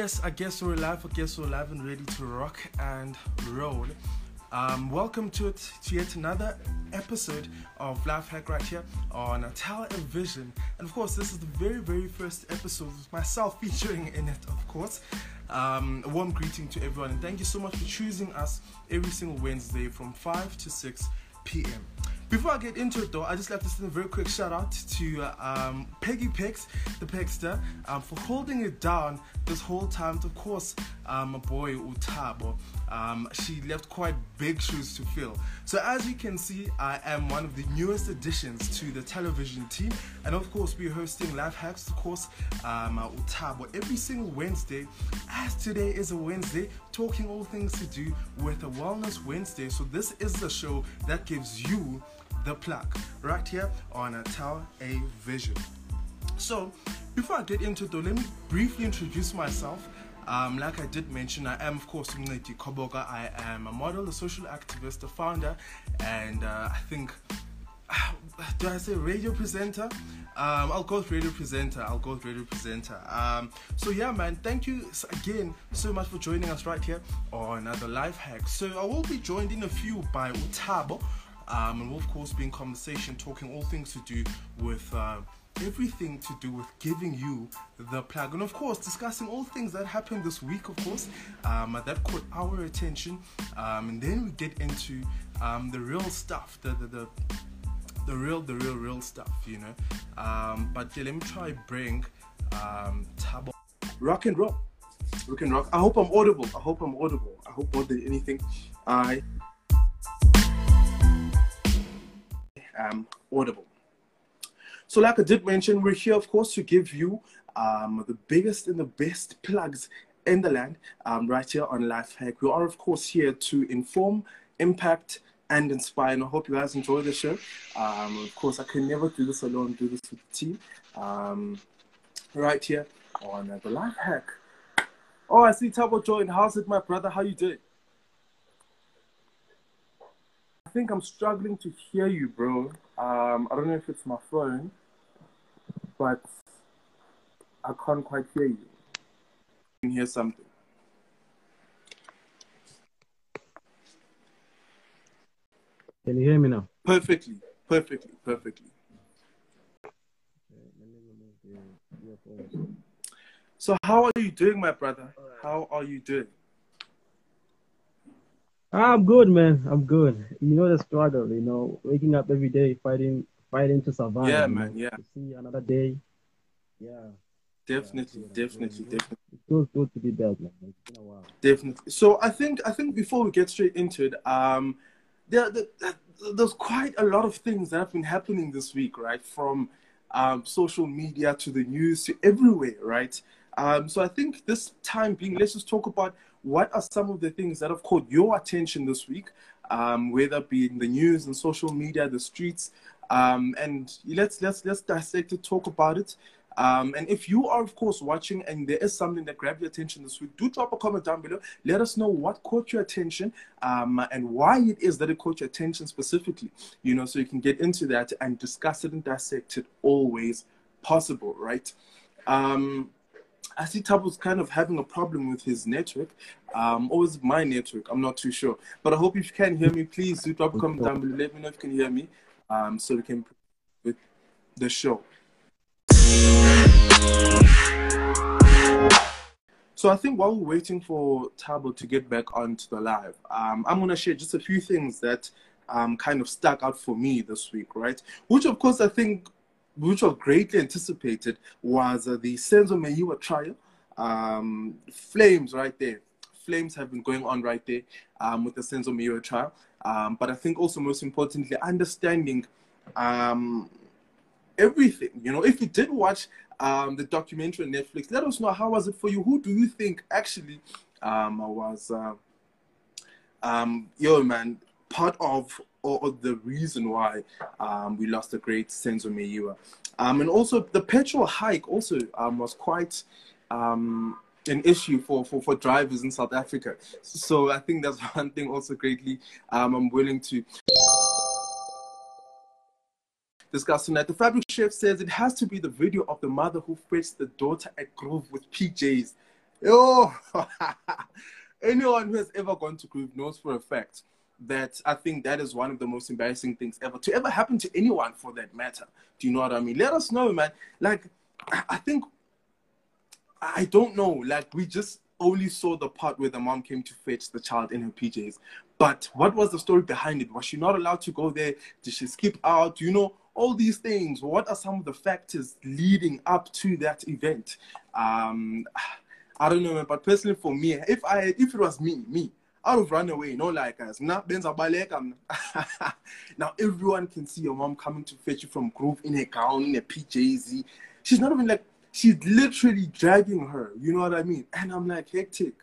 Yes, I guess we're live. I guess we're live and ready to rock and roll. Um, welcome to it to yet another episode of Life Hack right here on Tell a Vision. And of course, this is the very, very first episode with myself featuring in it, of course. Um, a warm greeting to everyone, and thank you so much for choosing us every single Wednesday from 5 to 6 p.m. Before I get into it though, I just like to send a very quick shout out to um, Peggy Pex, the Pexter, um, for holding it down this whole time. Of course, um, my boy Utabo, um, she left quite big shoes to fill. So as you can see, I am one of the newest additions to the television team, and of course, we're hosting life hacks. Of course, um, uh, Utabo every single Wednesday. As today is a Wednesday, talking all things to do with a Wellness Wednesday. So this is the show that gives you the plug right here on a Tell a Vision. So, before I get into though, let me briefly introduce myself. Um, like I did mention, I am, of course, Mncedi Koboka. I am a model, a social activist, a founder, and uh, I think, do I say radio presenter? Um, I'll go with radio presenter. I'll go with radio presenter. Um, so yeah, man, thank you again so much for joining us right here on another life hack. So I will be joined in a few by Utabo. Um, and we'll, of course, be in conversation talking all things to do with uh, everything to do with giving you the plug. And, of course, discussing all things that happened this week, of course, um, that caught our attention. Um, and then we get into um, the real stuff, the, the, the, the, real, the real, real stuff, you know. Um, but yeah, let me try bring um, Thabo. Rock and roll. Rock and rock. I hope I'm audible. I hope I'm audible. I hope more than anything, I um, audible. So, like I did mention, we're here, of course, to give you um, the biggest and the best plugs in the land um, right here on Life Hack. We are, of course, here to inform, impact, and inspire. And I hope you guys enjoy the show. Um, of course, I can never do this alone, do this with the team. Um, right here on uh, the Life Hack. Oh, I see Thabo Joy. How's it, my brother? How you doing? I think I'm struggling to hear you, bro. Um, I don't know if it's my phone, but I can't quite hear you. I can hear something. Can you hear me now? Perfectly, perfectly, perfectly. So, how are you doing, my brother? How are you doing? I'm good, man. I'm good. You know the struggle, you know, waking up every day, fighting, fighting to survive. Yeah, man. Yeah. To see another day. Yeah. Definitely, yeah, definitely, definitely. It feels good to be back, man. It's been a while. Definitely. So I think I think before we get straight into it, um, there, there there's quite a lot of things that have been happening this week, right? From um, social media to the news to everywhere, right? Um, so I think this time being, let's just talk about what are some of the things that have caught your attention this week, um, whether it be in the news and social media, the streets, um, and let's let's let's dissect it, talk about it. Um, and if you are, of course, watching and there is something that grabbed your attention this week, do drop a comment down below. Let us know what caught your attention um, and why it is that it caught your attention specifically, you know, so you can get into that and discuss it and dissect it always possible, right? Um, I see Thabo's kind of having a problem with his network. Um, or is it my network? I'm not too sure. But I hope if you can hear me, please do drop a comment down below. Let me know if you can hear me um, so we can with the show. So I think while we're waiting for Thabo to get back onto the live, um, I'm gonna share just a few things that um, kind of stuck out for me this week, right? Which of course I think which was greatly anticipated, was uh, the Senzo Meyiwa trial. Um, flames right there. Flames have been going on right there um, with the Senzo Meyiwa trial. Um, but I think also most importantly, understanding um, everything. You know, if you did watch um, the documentary on Netflix, let us know how was it for you. Who do you think actually um, was, uh, um, yo man, part of or, the reason why um, we lost the great Senzo Meyiwa. Um, and also the petrol hike also um, was quite um, an issue for, for, for drivers in South Africa. So I think that's one thing also greatly um, I'm willing to discuss tonight. The fabric chef says it has to be the video of the mother who fetched the daughter at Grove with PJs Oh, anyone who has ever gone to Grove knows for a fact that I think that is one of the most embarrassing things ever to ever happen to anyone for that matter. Do you know what I mean? Let us know, man. Like, I think I don't know. Like, we just only saw the part where the mom came to fetch the child in her PJs. But what was the story behind it? Was she not allowed to go there? Did she skip out? You know, all these things. What are some of the factors leading up to that event? Um, I don't know, but personally for me, if I if it was me, me, I would have run away, you know, like guys. Now now everyone can see your mom coming to fetch you from Groove in a gown, in a PJZ. She's not even like she's literally dragging her, you know what I mean? And I'm like, hectic,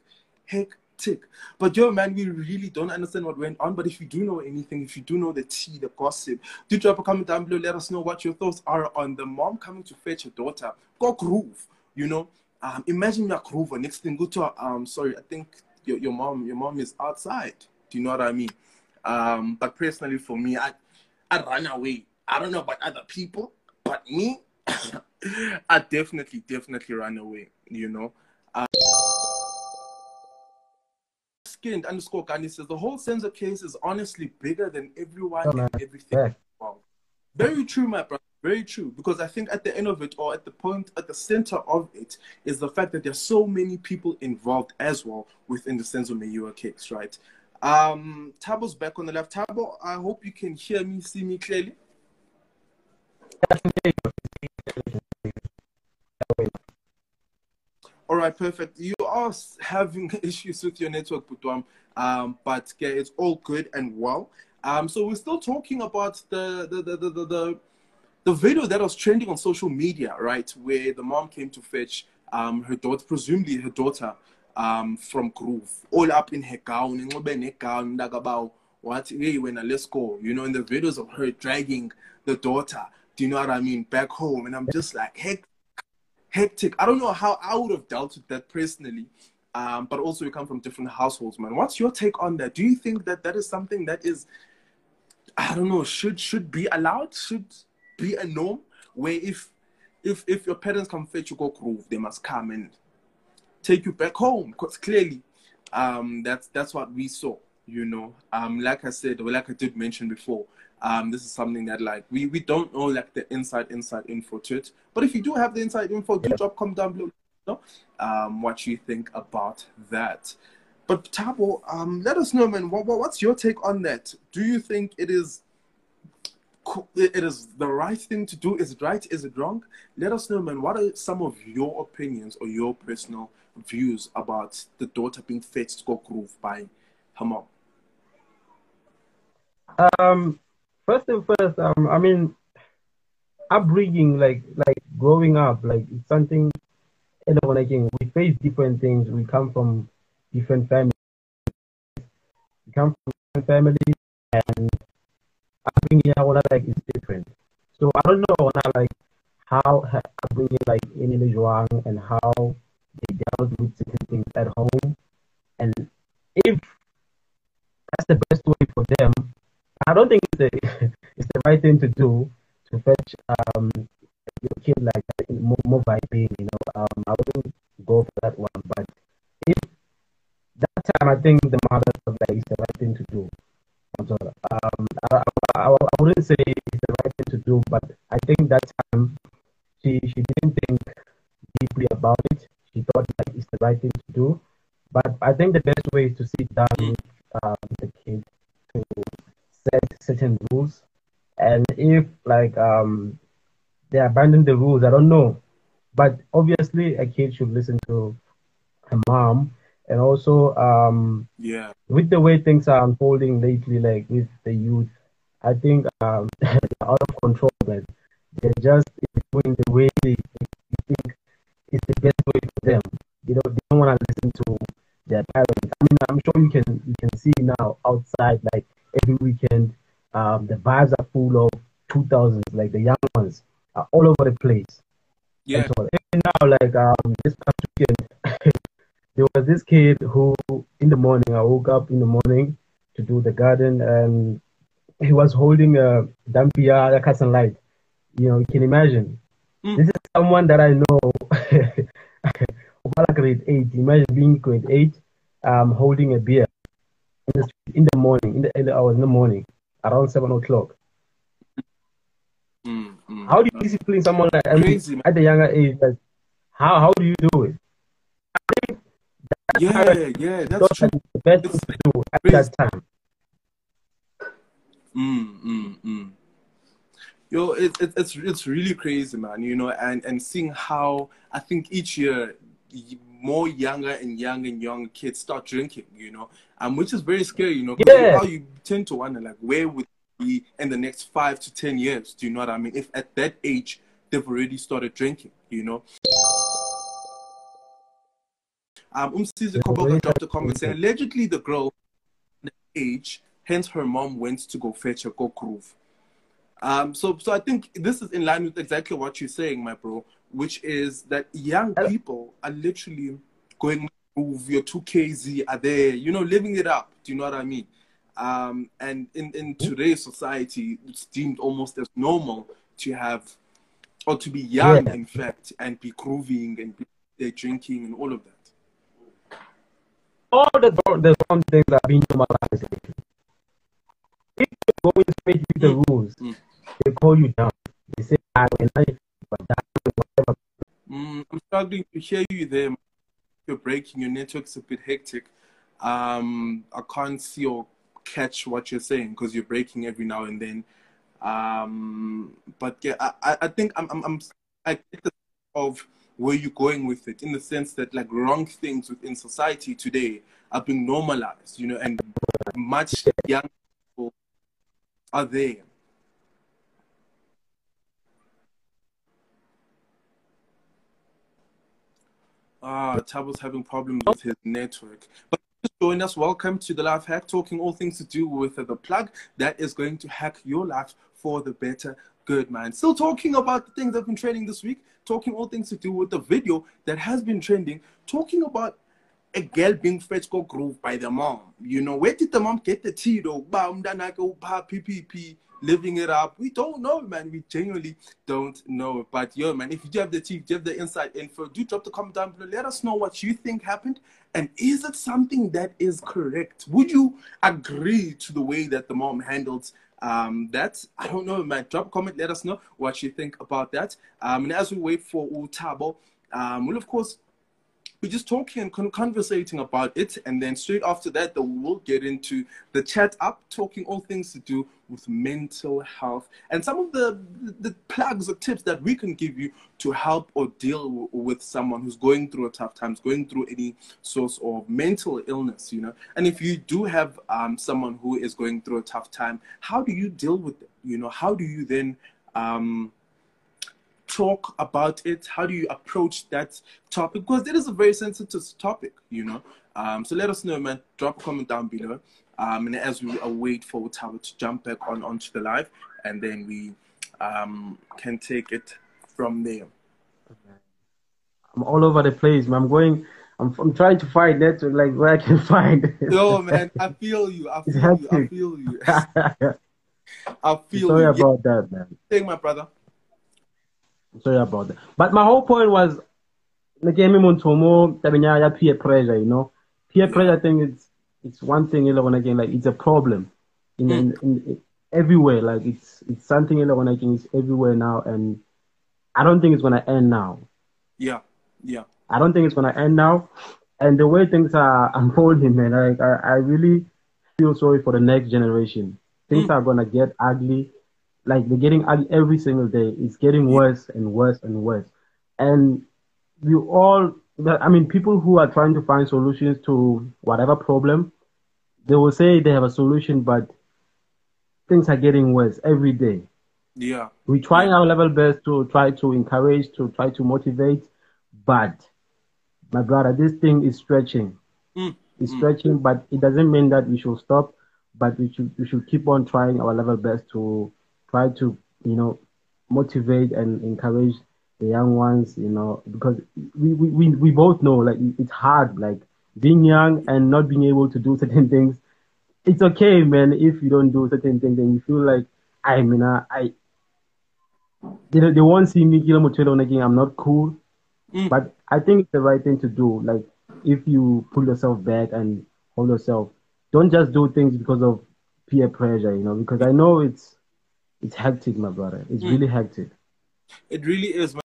hectic. But yo, man, we really don't understand what went on. But if you do know anything, if you do know the tea, the gossip, do drop a comment down below. Let us know what your thoughts are on the mom coming to fetch her daughter. Go groove, you know. Um, imagine your groove. Next thing, go to um. Sorry, I think your, your mom your mom is outside. Do you know what I mean? Um, but personally, for me, I I run away. I don't know about other people, but me, I definitely definitely run away. You know. Um, skinned underscore Gandhi says the whole Senzo case is honestly bigger than everyone oh, and everything. Yeah. Very true, my brother. Very true. Because I think at the end of it, or at the point, at the center of it, is the fact that there's so many people involved as well within the Senzo Meyiwa case, right? Um, Thabo's back on the left. Thabo, I hope you can hear me, see me clearly. All right, perfect. You are having issues with your network, Putwam, um, but yeah, it's all good and well. Um, so we're still talking about the the, the, the, the, the video that was trending on social media, right? Where the mom came to fetch um, her daughter, presumably her daughter, um, from Groove, all up in her gown, in her gown, about what, hey, when let's go, you know, in the videos of her dragging the daughter, do you know what I mean, back home. And I'm just like, heck, hectic. I don't know how I would have dealt with that personally. Um, but also we come from different households, man. What's your take on that? Do you think that that is something that is I don't know, should should be allowed, should be a norm where if if if your parents come fetch you go groove, they must come and take you back home because clearly um that's that's what we saw you know um like i said or like i did mention before um this is something that like we we don't know like the inside inside info to it but if you do have the inside info do drop comment down below you know, um what you think about that but Thabo, um, let us know, man. What, what, what's your take on that? Do you think it is it is the right thing to do? Is it right? Is it wrong? Let us know, man. What are some of your opinions or your personal views about the daughter being fetched to groove by her mom? Um, first and first, um, I mean, upbringing, like like growing up, like it's something. Know, when again, we face different things. We come from different families. We come from different families and upbringing our like is different. So I don't know i like how upbringing like in the Juang and how they dealt with certain things at home. And if that's the best way for them, I don't think it's the it's the right thing to do to fetch um your kid like that more, more vibing, you know. Um I wouldn't right thing to do. But I think the best way is to sit down with um, the kid to set certain rules. And if like um, they abandon the rules, I don't know. But obviously, a kid should listen to her mom and also um yeah with the way things are unfolding lately like with the youth i think um they're out of control but they're just doing the way they, think is the best way for them you know they don't want to listen to their parents i mean i'm sure you can you can see now outside like every weekend um the vibes are full of 2000s like the young ones are all over the place yeah so, now like um this past weekend there was this kid who, in the morning, I woke up in the morning to do the garden, and he was holding a dampia, a cat light. You know, you can imagine. Mm. This is someone that I know grade eight. Imagine being grade eight, um, holding a beer in the, in the morning, in the early hours in the morning, around seven o'clock. Mm, mm. How do you discipline someone like I mean, Crazy, at a younger age? Like, how how do you do it? Yeah, yeah, that's true. the best thing to do at that time. Mm, mm, mm. Yo, it's it, it's it's really crazy, man. You know, and and seeing how I think each year more younger and younger and younger kids start drinking. You know, um, which is very scary. You know, Yeah. how you tend to wonder like where would be in the next five to ten years? Do you know what I mean? If at that age they've already started drinking, you know. Um, Umsizi Koboka dropped a comment saying allegedly the girl age, hence her mom went to go fetch a go groove. Um, so, so I think this is in line with exactly what you're saying, my bro, which is that young people are literally going move your 2KZ are there, you know, living it up. Do you know what I mean? Um, and in, in today's society, it's deemed almost as normal to have, or to be young, Yeah. in fact, and be grooving and be there drinking and all of that. All the the wrong things are being normalized. If you go in straight with the rules, Mm. they call you down. They say, "I will not but that whatever." Mm, I'm struggling to hear you there. You're breaking. Your network's a bit hectic. Um, I can't see or catch what you're saying because you're breaking every now and then. Um, but yeah, I, I- think I'm, I'm, I'm I get the of where you're going with it in the sense that like wrong things within society today are being normalized, you know, and much young people are there. Ah, Thabo's having problems with his network. But just join us. Welcome to the Life Hack, talking all things to do with the plug that is going to hack your life for the better good, man. Still talking about the things I've been trending this week, talking all things to do with the video that has been trending, talking about a girl being fetched go groove by the mom. You know, where did the mom get the tea though? Ba, umntwana wakhe upha PPP, living it up. We don't know, man. We genuinely don't know. But yo, man, if you do have the tea, you have the inside info, do drop the comment down below. Let us know what you think happened. And is it something that is correct? Would you agree to the way that the mom handled um, that? I don't know, man. Drop a comment. Let us know what you think about that. Um, and as we wait for Utabo, um, we'll of course we're just talking and con- conversating about it and then straight after that then we'll get into the chat up talking all things to do with mental health. And some of the the plugs or tips that we can give you to help or deal w- with someone who's going through a tough times going through any source of mental illness you know? And if you do have um, someone who is going through a tough time how do you deal with it? You know how do you then um, talk about it? How do you approach that topic? Because it is a very sensitive topic, you know. Um, so let us know, man. Drop a comment down below. Um, and as we await for Thabo to jump back on onto the live, and then we um, can take it from there. I'm all over the place, man. I'm going. I'm, I'm trying to find network like where I can find. no, man, I feel you. I feel you. I feel you. I feel Sorry you. about that, man. Yeah, my brother. Sorry about that. But my whole point was, like, me muntomo tabenya ya peer pressure, you know. Peer pressure thing is it's one thing, you know, when again, like it's a problem in, in, in, in everywhere. Like it's it's something, you know, when again, it's everywhere now, and I don't think it's gonna end now. Yeah, yeah. I don't think it's gonna end now. And the way things are unfolding, man, like I, I really feel sorry for the next generation. Things mm. are gonna get ugly. Like they're getting ugly every single day. It's getting worse and worse and worse. And we all, I mean, people who are trying to find solutions to whatever problem, they will say they have a solution, but things are getting worse every day. Yeah. We're trying our level best to try to encourage, to try to motivate, but my brother, this thing is stretching. Mm. It's stretching, but it doesn't mean that we should stop. But we should we should keep on trying our level best to try to you know motivate and encourage the young ones. You know because we we, we, we both know like it's hard like being young and not being able to do certain things. It's okay, man. If you don't do certain things, then you feel like I mean I, I they, they won't see me Mutwelo again. I'm not cool. Mm. But I think it's the right thing to do. Like if you pull yourself back and hold yourself, don't just do things because of peer pressure, you know, because I know it's it's hectic, my brother. It's mm. really hectic. It really is. Man.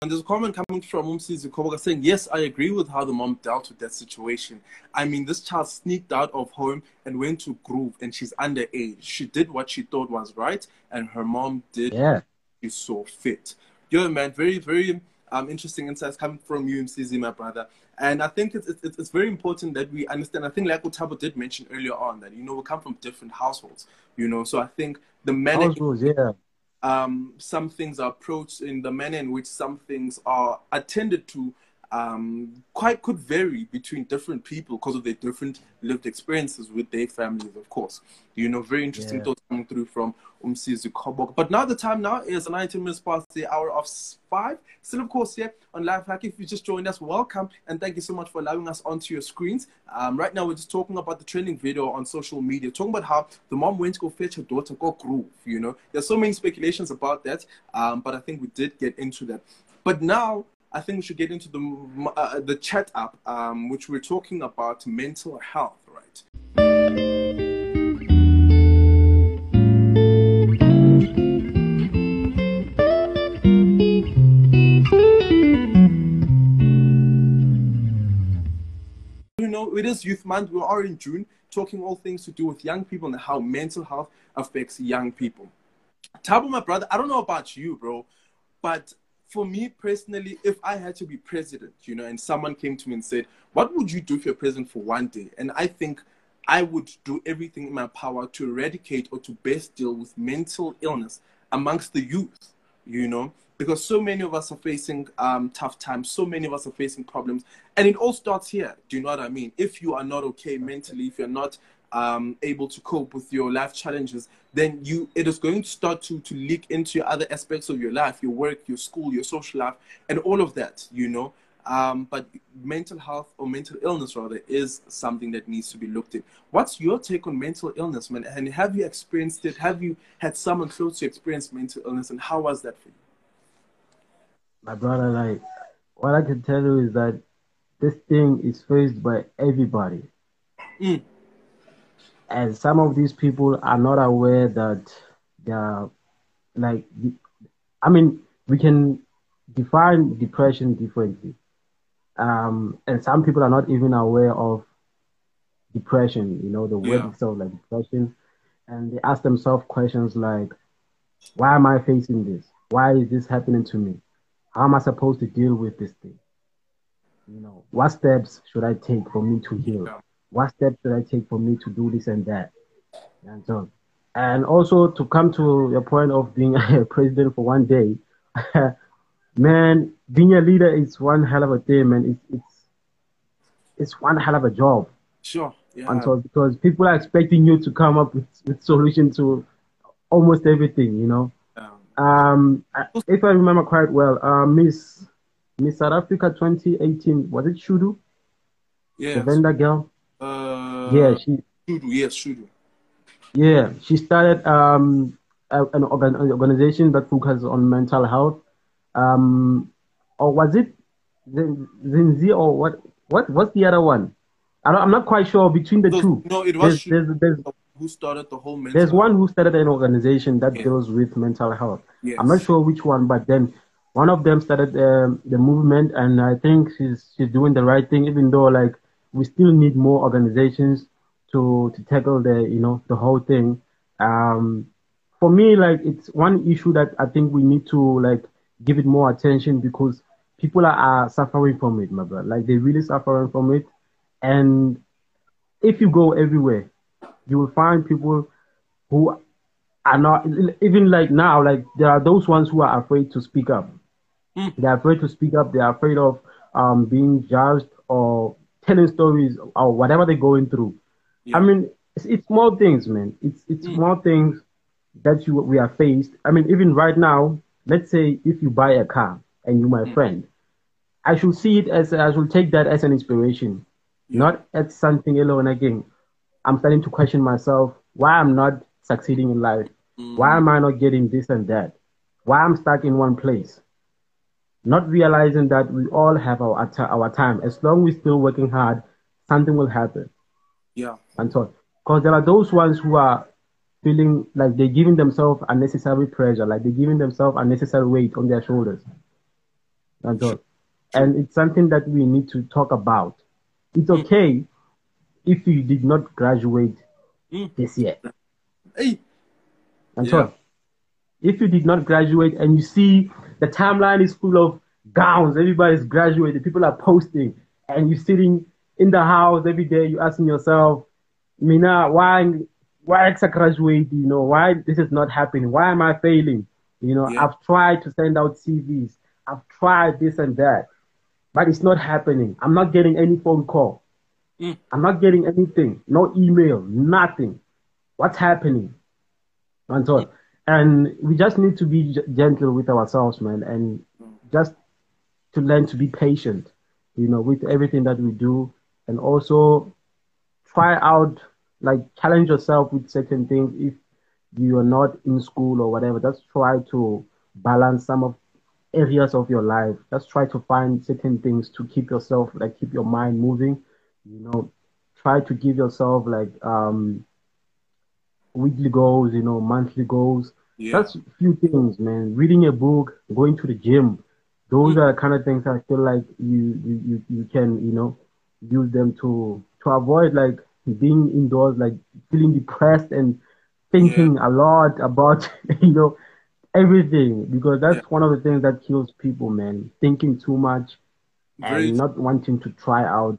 And there's a comment coming from Umsizi Koboka saying, Yes, I agree with how the mom dealt with that situation. I mean, this child sneaked out of home and went to Groove, and she's underage. She did what she thought was right, and her mom did yeah. she saw fit. Yo, man, very, very um, interesting insights coming from you, Msizi, my brother. And I think it's, it's, it's very important that we understand. I think like what Utabo did mention earlier on that, you know, we come from different households, you know, so I think the management. Households, yeah um, some things are approached in the manner in which some things are attended to um, quite could vary between different people because of their different lived experiences with their families, of course. You know, very interesting yeah. thoughts coming through from Umsizi Kobok. But now the time now is 19 minutes past the hour of five. Still, of course, here on Life Hack. If you just joined us, welcome and thank you so much for allowing us onto your screens. Um, right now, we're just talking about the trending video on social media, talking about how the mom went to go fetch her daughter, go groove. You know, there's so many speculations about that, um, but I think we did get into that. But now I think we should get into the uh, the ChatUp, um, which we're talking about mental health, right? You know, it is Youth Month. We are in June, talking all things to do with young people and how mental health affects young people. Thabo, my brother, I don't know about you, bro, but for me personally, if I had to be president, you know, and someone came to me and said, What would you do if you're president for one day? And I think I would do everything in my power to eradicate or to best deal with mental illness amongst the youth, you know, because so many of us are facing um, tough times, so many of us are facing problems, and it all starts here. Do you know what I mean? If you are not okay mentally, if you're not um, able to cope with your life challenges, then you it is going to start to to leak into your other aspects of your life, your work, your school, your social life, and all of that. You know. Um, but mental health or mental illness rather is something that needs to be looked at. What's your take on mental illness, man? And have you experienced it? Have you had someone close to experience mental illness, and how was that for you? My brother, like, what I can tell you is that this thing is faced by everybody. Mm and some of these people are not aware that they're like i mean we can define depression differently. Um, and some people are not even aware of depression you know the word yeah. itself like depression. And they ask themselves questions like why am i facing this? Why is this happening to me? How am i supposed to deal with this thing? You know what steps should i take for me to heal? Yeah what steps should I take for me to do this and that? And so, and also to come to your point of being a president for one day, man, being a leader is one hell of a thing, man. It's it's it's one hell of a job. Sure. Yeah. And so because people are expecting you to come up with, with solutions to almost everything, you know. Um, if I remember quite well, uh, Miss Miss South Africa 2018 was it Shudu? Yeah. The Venda girl. Uh, yeah, she. Shudu, yes, Shudu. Yeah, she started um, an, organ, an organization that focuses on mental health. Um, or was it Zinzi or what? What? What's the other one? I am not quite sure between the two. No, it was there's, there's, there's, who started the whole mental There's one who started an organization that deals with mental health. Yes. I'm not sure which one, but then one of them started um, the movement, and I think she's she's doing the right thing, even though like we still need more organizations to to tackle the you know the whole thing. Um, for me, like it's one issue that I think we need to like give it more attention because people are, are suffering from it, my brother. Like they're really suffering from it, and if you go everywhere, you will find people who are not even like now. Like there are those ones who are afraid to speak up. Mm. They're afraid to speak up. They're afraid of um, being judged telling stories or whatever they're going through. Yeah. I mean, it's, it's, small things, man. It's it's mm. small things that you we are faced. I mean, even right now, let's say if you buy a car and you're my mm. friend, I should see it as I should take that as an inspiration, yeah. not as something alone. Again, I'm starting to question myself why I'm not succeeding in life. Mm. Why am I not getting this and that? Why I'm stuck in one place? Not realizing that we all have our our time. As long as we're still working hard, something will happen. Yeah. And so, because there are those ones who are feeling like they're giving themselves unnecessary pressure, like they're giving themselves unnecessary weight on their shoulders. And so, and it's something that we need to talk about. It's mm. okay if you did not graduate mm. this year. Hey. And yeah. so, if you did not graduate and you see the timeline is full of gowns, everybody's graduated, people are posting, and you're sitting in the house every day, you're asking yourself, Mina, why why I graduate? You know, why this is not happening? Why am I failing? You know, yeah. I've tried to send out CVs, I've tried this and that, but it's not happening. I'm not getting any phone call. Mm. I'm not getting anything, no email, nothing. What's happening? And so, and we just need to be gentle with ourselves, man, and just to learn to be patient, you know, with everything that we do, and also try out, like, challenge yourself with certain things. If you are not in school or whatever, just try to balance some of areas of your life. Just try to find certain things to keep yourself, like, keep your mind moving you know, try to give yourself like um weekly goals, you know, monthly goals. Yeah. That's a few things, man. Reading a book, going to the gym. Those mm-hmm. are the kind of things I feel like you, you, you, you can, you know, use them to to avoid like being indoors, like feeling depressed and thinking yeah. a lot about, you know, everything because that's yeah. one of the things that kills people, man. Thinking too much and not wanting to try out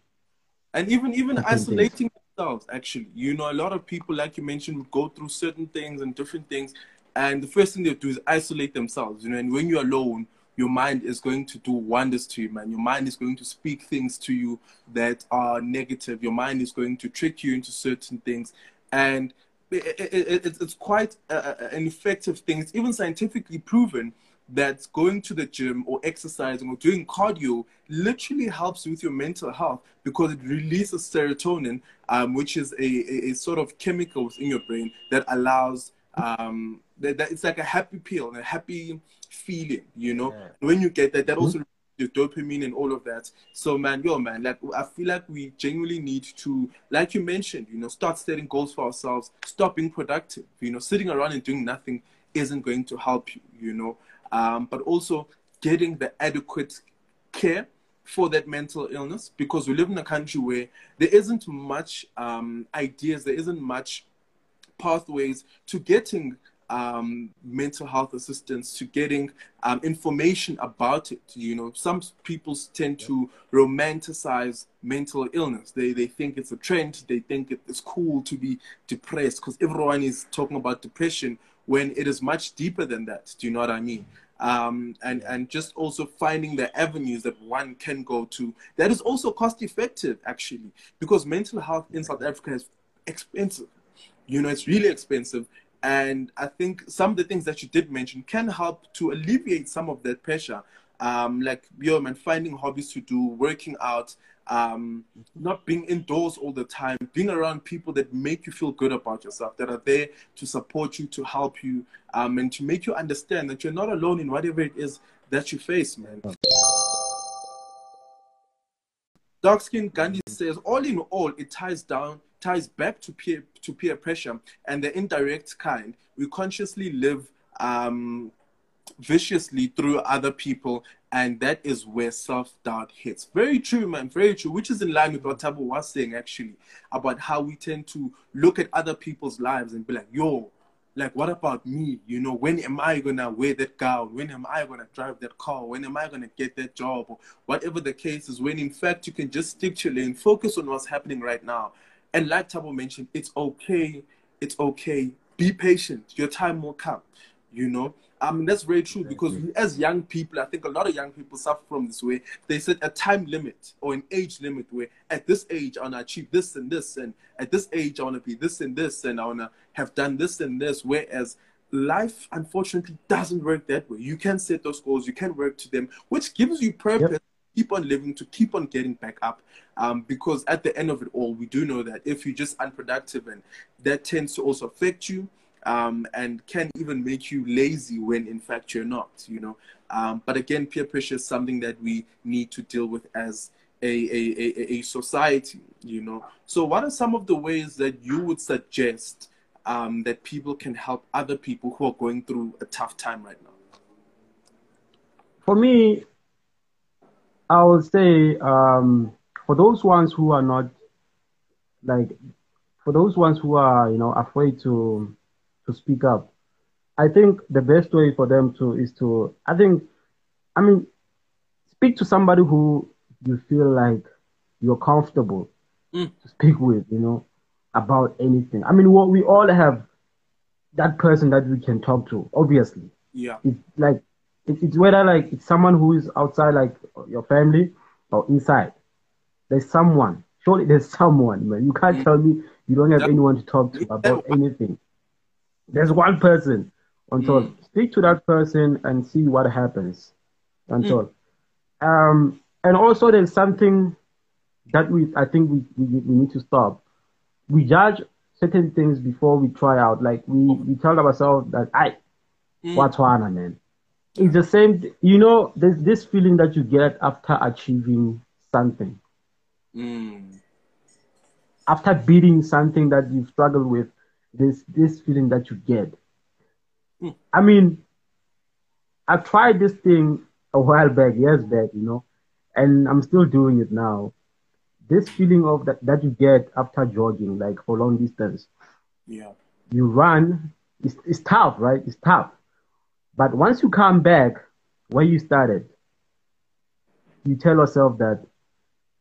and even even isolating themselves actually. You know a lot of people like you mentioned would go through certain things and different things and the first thing they do is isolate themselves you know and when you're alone your mind is going to do wonders to you man. Your mind is going to speak things to you that are negative. Your mind is going to trick you into certain things and it, it, it, it's quite a, an effective thing. It's even scientifically proven that going to the gym or exercising or doing cardio literally helps with your mental health because it releases serotonin, um, which is a, a, a, sort of chemical in your brain that allows um, that, that it's like a happy pill, a happy feeling, you know. Yeah. When you get that, that mm-hmm. also your dopamine and all of that. So man, yo man, like I feel like we genuinely need to, like you mentioned, you know, start setting goals for ourselves, stop being productive. You know, sitting around and doing nothing isn't going to help you, you know um, but also getting the adequate care for that mental illness because we live in a country where there isn't much um, ideas, there isn't much pathways to getting um, mental health assistance, to getting um, information about it. You know, some people tend to romanticize mental illness. They they think it's a trend. They think it's cool to be depressed because everyone is talking about depression when it is much deeper than that. Do you know what I mean? Um, and and just also finding the avenues that one can go to that is also cost effective actually because mental health in South Africa is expensive. You know, it's really expensive. And I think some of the things that you did mention can help to alleviate some of that pressure. Um, like, yo, man, finding hobbies to do, working out, um, not being indoors all the time, being around people that make you feel good about yourself, that are there to support you, to help you, um, and to make you understand that you're not alone in whatever it is that you face, man. Dark Skin Gandhi says, all in all, it ties down, ties back to peer to peer pressure and the indirect kind. We consciously live um, viciously through other people and that is where self-doubt hits. Very true man. Very true. Which is in line with what Thabo was saying actually about how we tend to look at other people's lives and be like yo like what about me? You know when am i gonna wear that gown? When am i gonna drive that car? When am i gonna get that job? Or whatever the case is when in fact you can just stick to your lane focus on what's happening right now. And like Thabo mentioned it's okay. It's okay. Be patient. Your time will come you know I mean, that's very true because as young people, I think a lot of young people suffer from this way. They set a time limit or an age limit where at this age, I want to achieve this and this, and at this age, I want to be this and this, and I want to have done this and this. Whereas life, unfortunately, doesn't work that way. You can set those goals, you can work to them, which gives you purpose. Yep. Keep on living to keep on getting back up, um, because at the end of it all, we do know that if you're just unproductive, and that tends to also affect you um, and can even make you lazy when in fact you're not, you know. Um, but again, peer pressure is something that we need to deal with as a, a, a, a society, you know. So, what are some of the ways that you would suggest um, that people can help other people who are going through a tough time right now? For me, I would say um, for those ones who are not like for those ones who are you know afraid to to speak up, I think the best way for them to is to I think I mean speak to somebody who you feel like you're comfortable mm. to speak with, you know, about anything. I mean, what we all have that person that we can talk to, obviously. Yeah. It's like it's whether like it's someone who is outside like your family or inside. There's someone. Surely there's someone, man. You can't mm. tell me you don't have anyone to talk to about anything. There's one person on top. Mm. Speak to that person and see what happens. On mm. Um and also there's something that we I think we, we, we need to stop. We judge certain things before we try out. Like we, we tell ourselves that I mm. what's one man. It's the same you know, there's this feeling that you get after achieving something. Mm. After beating something that you've struggled with, this this feeling that you get. Mm. I mean, I tried this thing a while back, years back, you know and I'm still doing it now. This feeling of that, that you get after jogging, like for long distance. Yeah. You run, it's, it's tough, right? It's tough. But once you come back where you started, you tell yourself that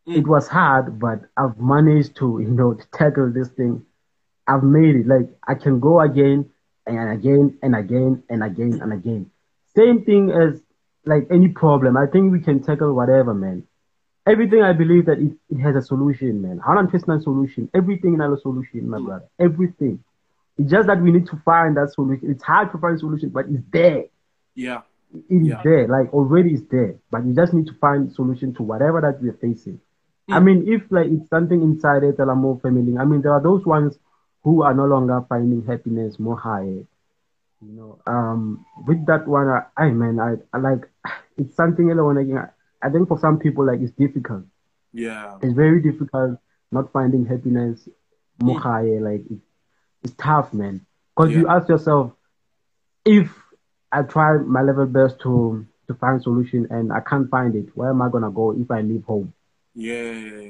mm. it was hard, but I've managed to, you know, to tackle this thing. I've made it. Like I can go again and again and again and again and again. Same thing as like any problem. I think we can tackle whatever, man. Everything I believe that it, it has a solution, man. 100% solution. Everything has a solution, my brother. Everything. It's just that we need to find that solution. It's hard to find a solution, but it's there. Yeah. It is yeah. there. Like already it's there. But you just need to find solution to whatever that we're facing. Mm. I mean, if like it's something inside it, more family. I mean, there are those ones who are no longer finding happiness more higher you know, um, with that one, I, I man, I, I like it's something alone. Like, I think for some people, like it's difficult. Yeah, it's very difficult not finding happiness. Mm. like it, it's tough, man. Because yeah. you ask yourself, if I try my level best to to find solution and I can't find it, where am I gonna go if I leave home? Yeah, yeah,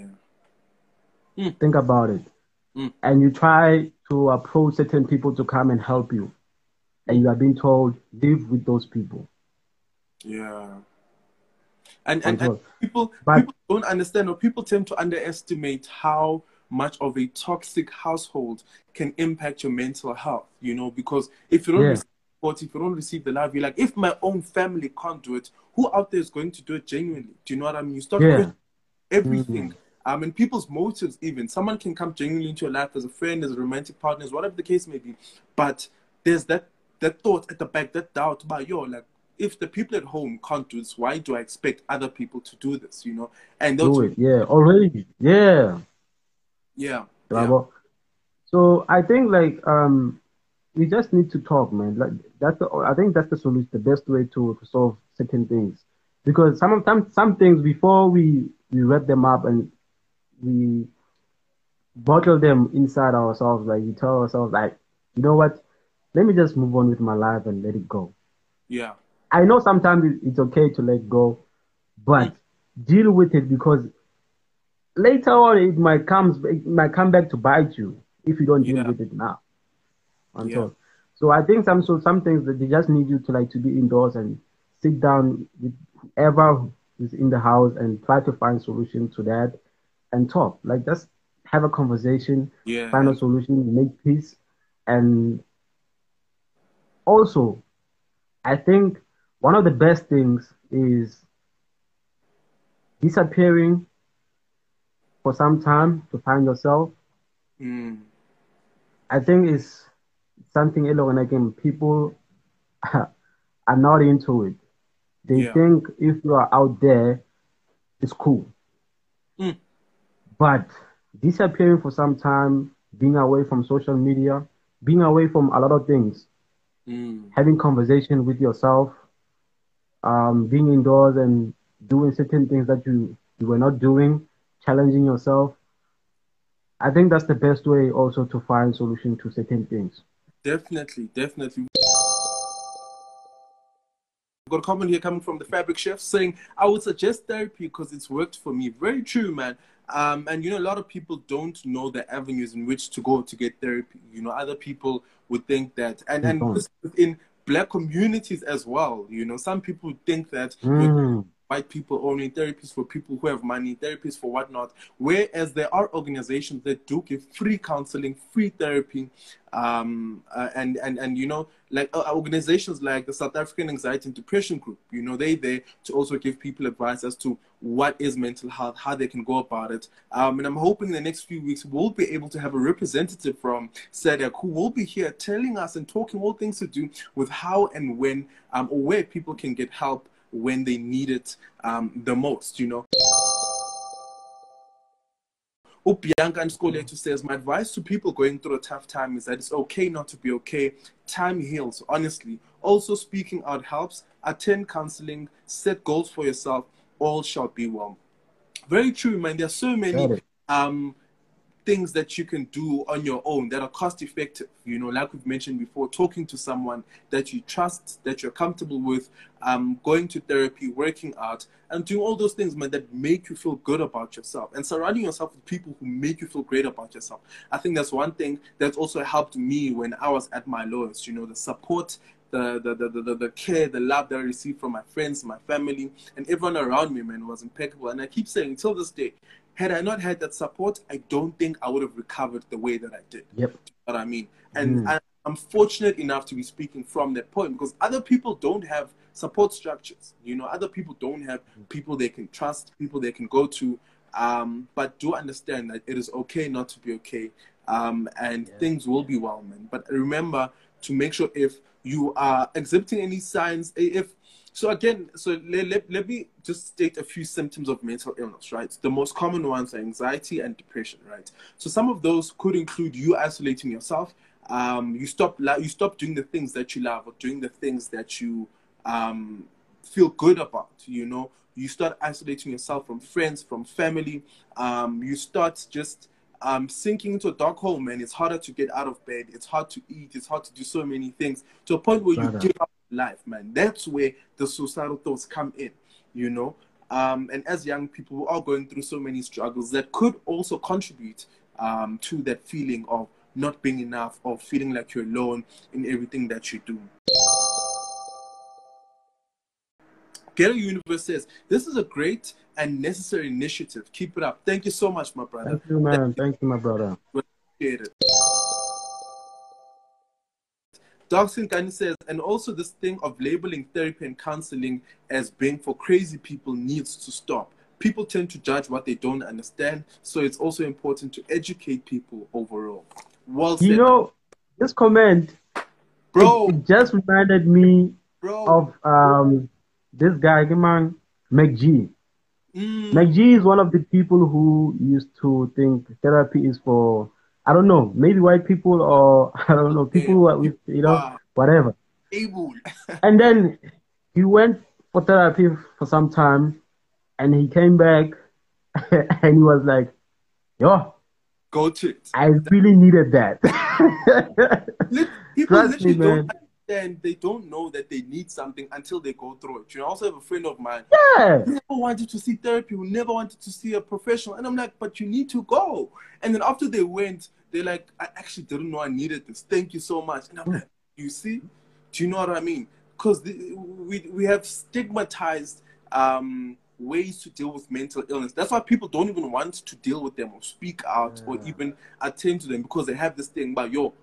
yeah. Mm. Think about it. Mm. And you try to approach certain people to come and help you and you are being told live with those people. Yeah. And and, and people but, people don't understand or people tend to underestimate how much of a toxic household can impact your mental health, you know, because if you don't yeah. receive support, if you don't receive the love, you're like, if my own family can't do it, who out there is going to do it genuinely? Do you know what I mean? You start yeah. everything. Mm-hmm. Um, and people's motives, even someone can come genuinely into your life as a friend, as a romantic partner, as whatever the case may be, but there's that that thought at the back, that doubt about yo, like if the people at home can't do this, why do I expect other people to do this? You know, and do it, yeah, already, yeah, yeah, Yeah. So I think like um, we just need to talk, man. Like that's the, I think that's the solution, the best way to, solve certain things. Because some some some things before we we wrap them up and we bottle them inside ourselves, like we tell ourselves like, you know what, let me just move on with my life and let it go. Yeah. I know sometimes it's okay to let go, but deal with it because later on it might come it might come back to bite you if you don't deal yeah. with it now. And yeah. so, so I think some so some things that they just need you to like to be indoors and sit down with whoever is in the house and try to find solution to that and talk. Like just have a conversation, yeah. find a solution, make peace, and also, I think one of the best things is disappearing for some time to find yourself. Mm. I think it's something alone again people are not into it. They yeah. think if you are out there, it's cool. But disappearing for some time, being away from social media, being away from a lot of things, mm. having conversation with yourself um, being indoors and doing certain things that you, you were not doing, challenging yourself. I think that's the best way also to find solution to certain things. Definitely, definitely. I've got a comment here coming from the fabric chef saying, I would suggest therapy because it's worked for me. Very true, man. Um, and you know, a lot of people don't know the avenues in which to go to get therapy. You know, other people would think that, and and within black communities as well. You know, some people think that Mm. white people only, therapies for people who have money, therapies for whatnot. Whereas there are organizations that do give free counseling, free therapy, um, uh, and and and you know, like uh, organizations like the South African Anxiety and Depression Group. You know, they're there to also give people advice as to what is mental health, how they can go about it. Um, and I'm hoping in the next few weeks we'll be able to have a representative from SADAG who will be here telling us and talking all things to do with how and when um, or where people can get help when they need it um, the most, you know. Ubianca underscore later says, My advice to people going through a tough time is that it's okay not to be okay. Time heals, honestly. Also, speaking out helps. Attend counseling, set goals for yourself. All shall be well. Very true, man. There are so many um, things that you can do on your own that are cost effective. You know, like we've mentioned before, talking to someone that you trust, that you're comfortable with, um, going to therapy, working out, and doing all those things, man, that make you feel good about yourself and surrounding yourself with people who make you feel great about yourself. I think that's one thing that's also helped me when I was at my lowest, you know, the support. The, the, the, the, the care, the love that I received from my friends, my family, and everyone around me, man, was impeccable. And I keep saying, till this day, had I not had that support, I don't think I would have recovered the way that I did. Yep. What I mean, and Mm. I, I'm fortunate enough to be speaking from that point because other people don't have support structures. You know, other people don't have people they can trust, people they can go to. Um, but do understand that it is okay not to be okay, um, and things will be well, man. But remember to make sure if you are exhibiting any signs, if so again, so let, let, let me just state a few symptoms of mental illness, right? The most common ones are anxiety and depression, right? So some of those could include you isolating yourself. Um, you stop you stop doing the things that you love or doing the things that you um, feel good about. You know, you start isolating yourself from friends, from family. Um, you start just um, sinking into a dark hole, man. It's harder to get out of bed. It's hard to eat. It's hard to do so many things to a point where you give up life, man. That's where the suicidal thoughts come in, you know. Um, and as young people, we are going through so many struggles that could also contribute um, to that feeling of not being enough, of feeling like you're alone in everything that you do. Ghetto Universe says, This is a great and necessary initiative. Keep it up. Thank you so much, my brother. Thank you, man. Thank you, my brother. Appreciate it. Darkskin Gandhi says, and also this thing of labeling therapy and counseling as being for crazy people needs to stop. People tend to judge what they don't understand, so it's also important to educate people overall. Well said, You know, this comment, bro, it, it just reminded me bro. of um this guy, man, McG. Mm, McG is one of the people who used to think therapy is for I don't know, maybe white people or I don't know, people who are with you know, whatever. And then he went for therapy for some time and he came back and he was like, Yo, Go to it. I really needed that. People Trust me, literally don't man. Understand. They don't know that they need something until they go through it. You know, I also have a friend of mine yeah. who never wanted to see therapy, who never wanted to see a professional. And I'm like, but you need to go. And then after they went, they're like, I actually didn't know I needed this. Thank you so much. And I'm like, you see? Do you know what I mean? Because we, we have stigmatized um, ways to deal with mental illness. That's why people don't even want to deal with them or speak out or even attend to them because they have this thing about, yo,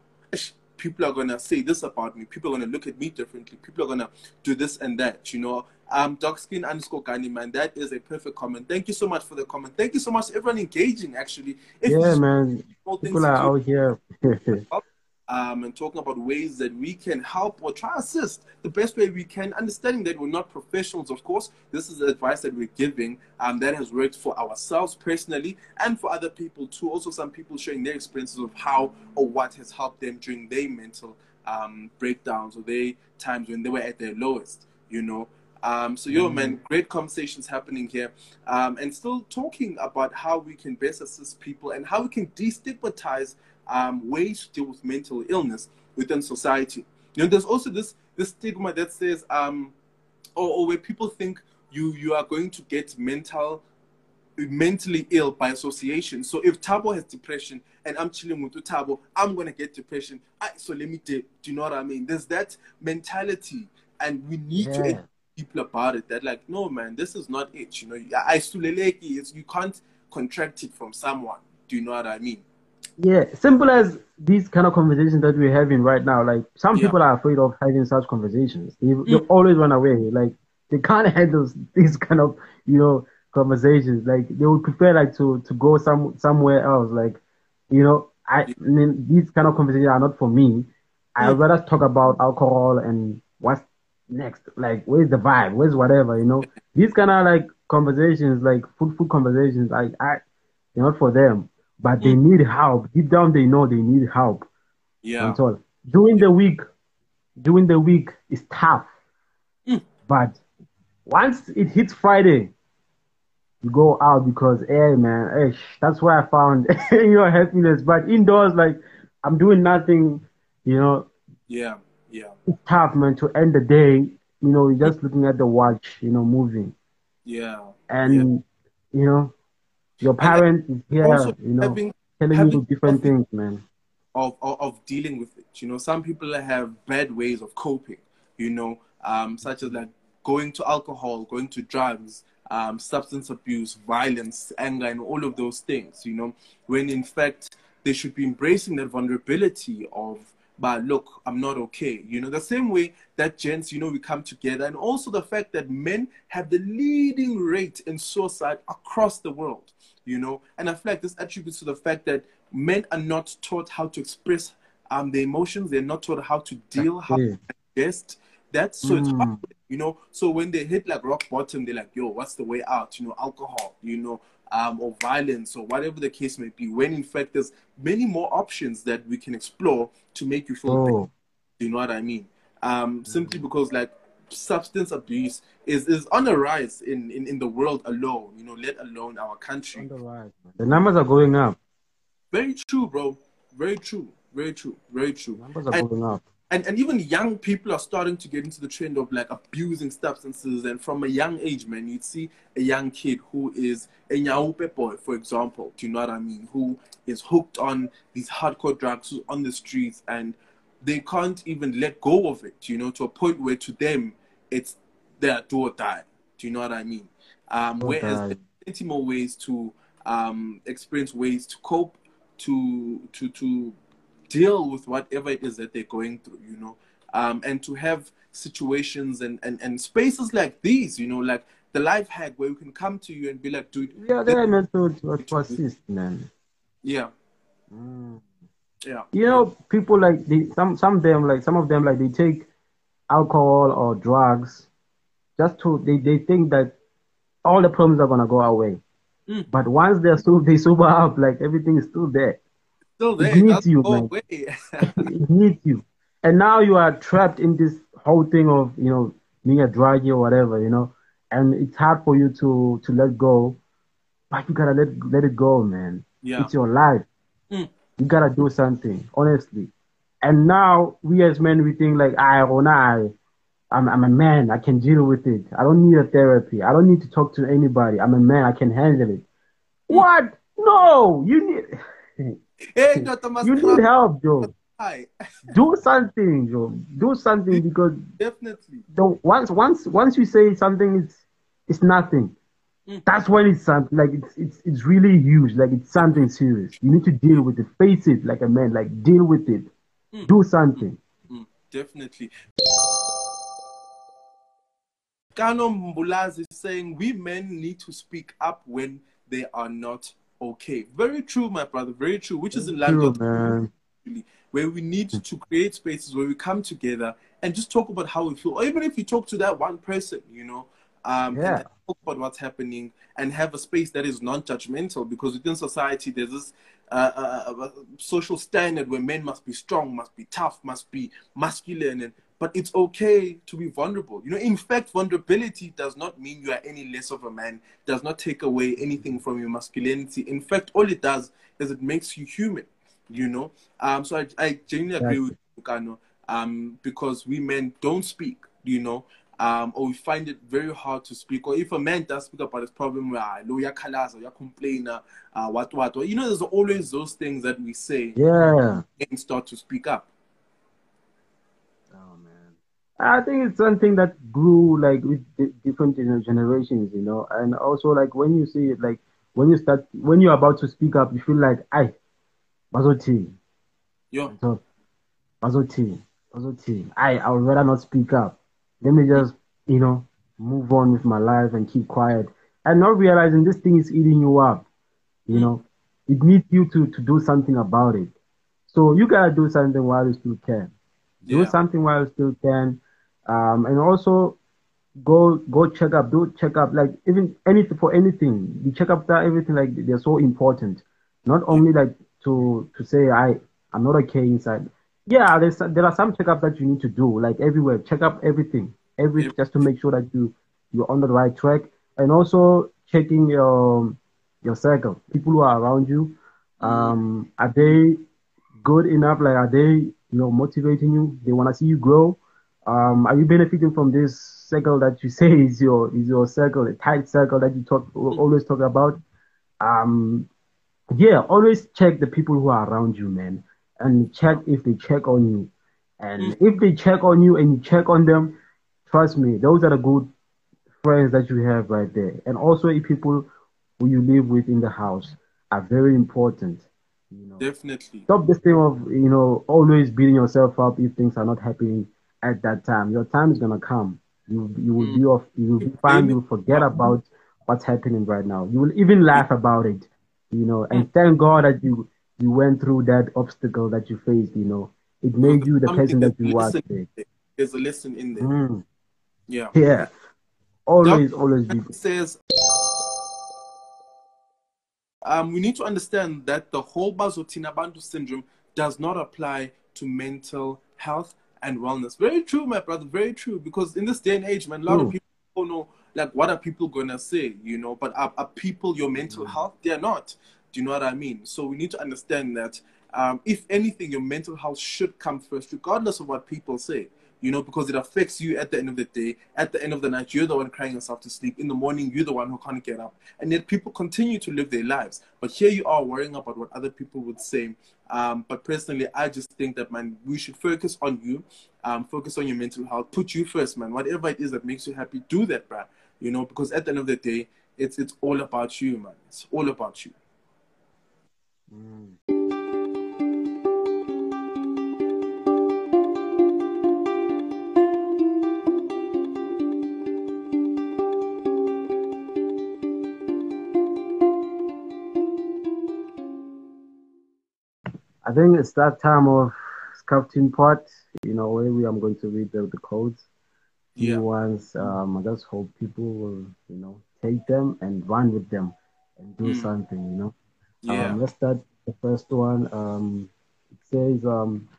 people are gonna say this about me. People are gonna look at me differently. People are gonna do this and that. You know, um, dark skin underscore Gani man. That is a perfect comment. Thank you so much for the comment. Thank you so much everyone engaging. Actually, if Yeah, man. People are out here. um, and talking about ways that we can help or try assist the best way we can, understanding that we're not professionals, of course. This is the advice that we're giving um, that has worked for ourselves personally and for other people too. Also, some people sharing their experiences of how or what has helped them during their mental um, breakdowns or their times when they were at their lowest, you know. Um, so, yo, man, great conversations happening here, um, and still talking about how we can best assist people and how we can destigmatize um, ways to deal with mental illness within society. You know, there's also this this stigma that says, um, or, or where people think you you are going to get mental mentally ill by association. So if Thabo has depression and I'm chilling with Thabo, I'm gonna get depression. I, so let me do, do you know what I mean? There's that mentality, and we need yeah. to educate people about it. That like, no man, this is not it. You know, I suleleki is you can't contract it from someone. Do you know what I mean? Yeah, simple as these kind of conversations that we're having right now. Like some yeah. people are afraid of having such conversations. They, mm. they always run away. Like they can't handle these kind of you know conversations. Like they would prefer like to to go some somewhere else. Like you know, I, I mean these kind of conversations are not for me. I'd mm. rather talk about alcohol and what's next. Like where's the vibe? Where's whatever? You know, these kind of like conversations, like food food conversations. Like I they're not for them, but they mm. need help. Deep down, they know they need help. Yeah. That's all. During the week, during the week is tough, mm. but once it hits Friday, you go out because, hey man, hey, that's where I found your happiness. But indoors, like I'm doing nothing, you know. Yeah, yeah. It's tough, man. To end the day, you know, you're just looking at the watch, you know, moving. Yeah. And yeah. you know, your parents is here, you know, having, telling having you different things, man. Of, of, of dealing with it, you know, some people have bad ways of coping, you know, um, such as like going to alcohol, going to drugs, um, substance abuse, violence, anger, and all of those things, you know, when in fact they should be embracing that vulnerability of, but look, I'm not okay. You know, the same way that gents, you know, we come together, and also the fact that men have the leading rate in suicide across the world, you know, and I feel like this attributes to the fact that men are not taught how to express um, their emotions, they're not taught how to deal, how to digest. That's so mm. it's hard you know. So when they hit like rock bottom, they're like, yo, what's the way out? You know, alcohol, you know, um, or violence or whatever the case may be. When in fact there's many more options that we can explore to make you feel oh. better. You know what I mean? Um, mm. simply because like substance abuse is, is on the rise in, in, in the world alone, you know, let alone our country. The rise. The numbers are going up. Very true, bro. Very true. Very true. Very true. Numbers are and, going up and, and even young people are starting to get into the trend of like abusing substances and from a young age man you'd see a young kid who is a nyaope boy for example do you know what i mean who is hooked on these hardcore drugs who's on the streets and they can't even let go of it you know to a point where to them it's their do or die do you know what i mean um, whereas there's plenty more ways to um, experience ways to cope to to to deal with whatever it is that they're going through, you know, um, and to have situations and, and, and spaces like these, you know, like the life hack where we can come to you and be like, dude. Yeah, they are meant to, to assist, man. Yeah. Mm. Yeah. You know, people like they, some some of them like some of them like they take alcohol or drugs just to they, they think that all the problems are gonna go away. Mm. But once they're so they sober up, like everything is still there. Still there. It needs you, man. it needs you. And now you are trapped in this whole thing of, you know, being a druggie or whatever, you know. And it's hard for you to to let go. But you gotta let let it go, man. Yeah. It's your life. Mm. You gotta do something, honestly. And now we as men we think like I or I I'm I'm a man, I can deal with it. I don't need a therapy. I don't need to talk to anybody. I'm a man, I can handle it. What? No, you need Hey, you need help, Joe. Do something, Joe. Do something because definitely. Don't once once once you say something, it's it's nothing. Mm. That's when it's something like it's it's it's really huge. Like it's something serious. You need to deal with it. Face it like a man. Like deal with it. Mm. Do something. Mm. Definitely. Kano Mbulazi is saying we men need to speak up when they are not okay. Very true, my brother. Very true. Which is in line with where we need to create spaces where we come together and just talk about how we feel, or even if you talk to that one person, you know, um, yeah. talk about what's happening and have a space that is non-judgmental. Because within society, there's this uh, uh social standard where men must be strong, must be tough, must be masculine, and but it's okay to be vulnerable. You know, in fact, vulnerability does not mean you are any less of a man, does not take away anything from your masculinity. In fact, all it does is it makes you human, you know. Um, so I, I genuinely agree with Kano, um, because we men don't speak, you know, um, or we find it very hard to speak. Or if a man does speak about his problem, where ah, you khalaza, you complain, uh, what, what, or you know, there's always those things that we say, yeah, and start to speak up. Oh, man. I think it's something that grew like with different generations, you know, and also like when you see it, like when you start, when you're about to speak up, you feel like, I, Bazoti. Yeah. Bazoti. Bazoti. I, I would rather not speak up. Let me just, you know, move on with my life and keep quiet and not realizing this thing is eating you up. You know, it needs you to, to do something about it. So you gotta do something while you still can. Do yeah. something while you still can um, and also go go check up, do check up, like even anything for anything. The checkups are everything like they're so important. Not only like to to say I I'm not okay inside. Yeah, there's there are some checkups that you need to do like everywhere. Check up everything, every just to make sure that you you're on the right track, and also checking your your circle, people who are around you. Mm-hmm. Um, are they good enough? Like, are they you know motivating you? They want to see you grow um, are you benefiting from this circle that you say is your is your circle, a tight circle that you talk always talk about? Um, yeah, always check the people who are around you, man, and check if they check on you. And if they check on you and you check on them, trust me, those are the good friends that you have right there. And also, if people who you live with in the house are very important. You know, definitely stop this thing of you know always beating yourself up if things are not happening at that time. Your time is gonna come. You you will mm. be off. You will be fine. You will forget about what's happening right now. You will even laugh about it. You know, and mm. thank God that you you went through that obstacle that you faced. You know, it made you the person that you are today. There's a lesson in there. Mm. Yeah. Yeah. Always, Dr. always be. Says. Um, we need to understand that the whole Bazotina Bantu syndrome does not apply to mental health and wellness. Very true, my brother. Very true. Because in this day and age, man, a lot of people don't know like what are people gonna say, you know. But are, are people your mental health? They're not. Do you know what I mean? So we need to understand that um, if anything, your mental health should come first, regardless of what people say you know, because it affects you at the end of the day. At the end of the night, you're the one crying yourself to sleep. In the morning, you're the one who can't get up. And yet people continue to live their lives. But here you are worrying about what other people would say. Um, but personally, I just think that, man, we should focus on you, um, focus on your mental health, put you first, man. Whatever it is that makes you happy, do that, bro. You know, because at the end of the day, it's it's all about you, man. It's all about you. Mm. I think it's that time of sculpting part, you know, where we I'm going to read the, the codes. Yeah. Ones, um, I just hope people will, you know, take them and run with them and do mm. something, you know. Yeah. Um, let's start the first one. Um, it says, um,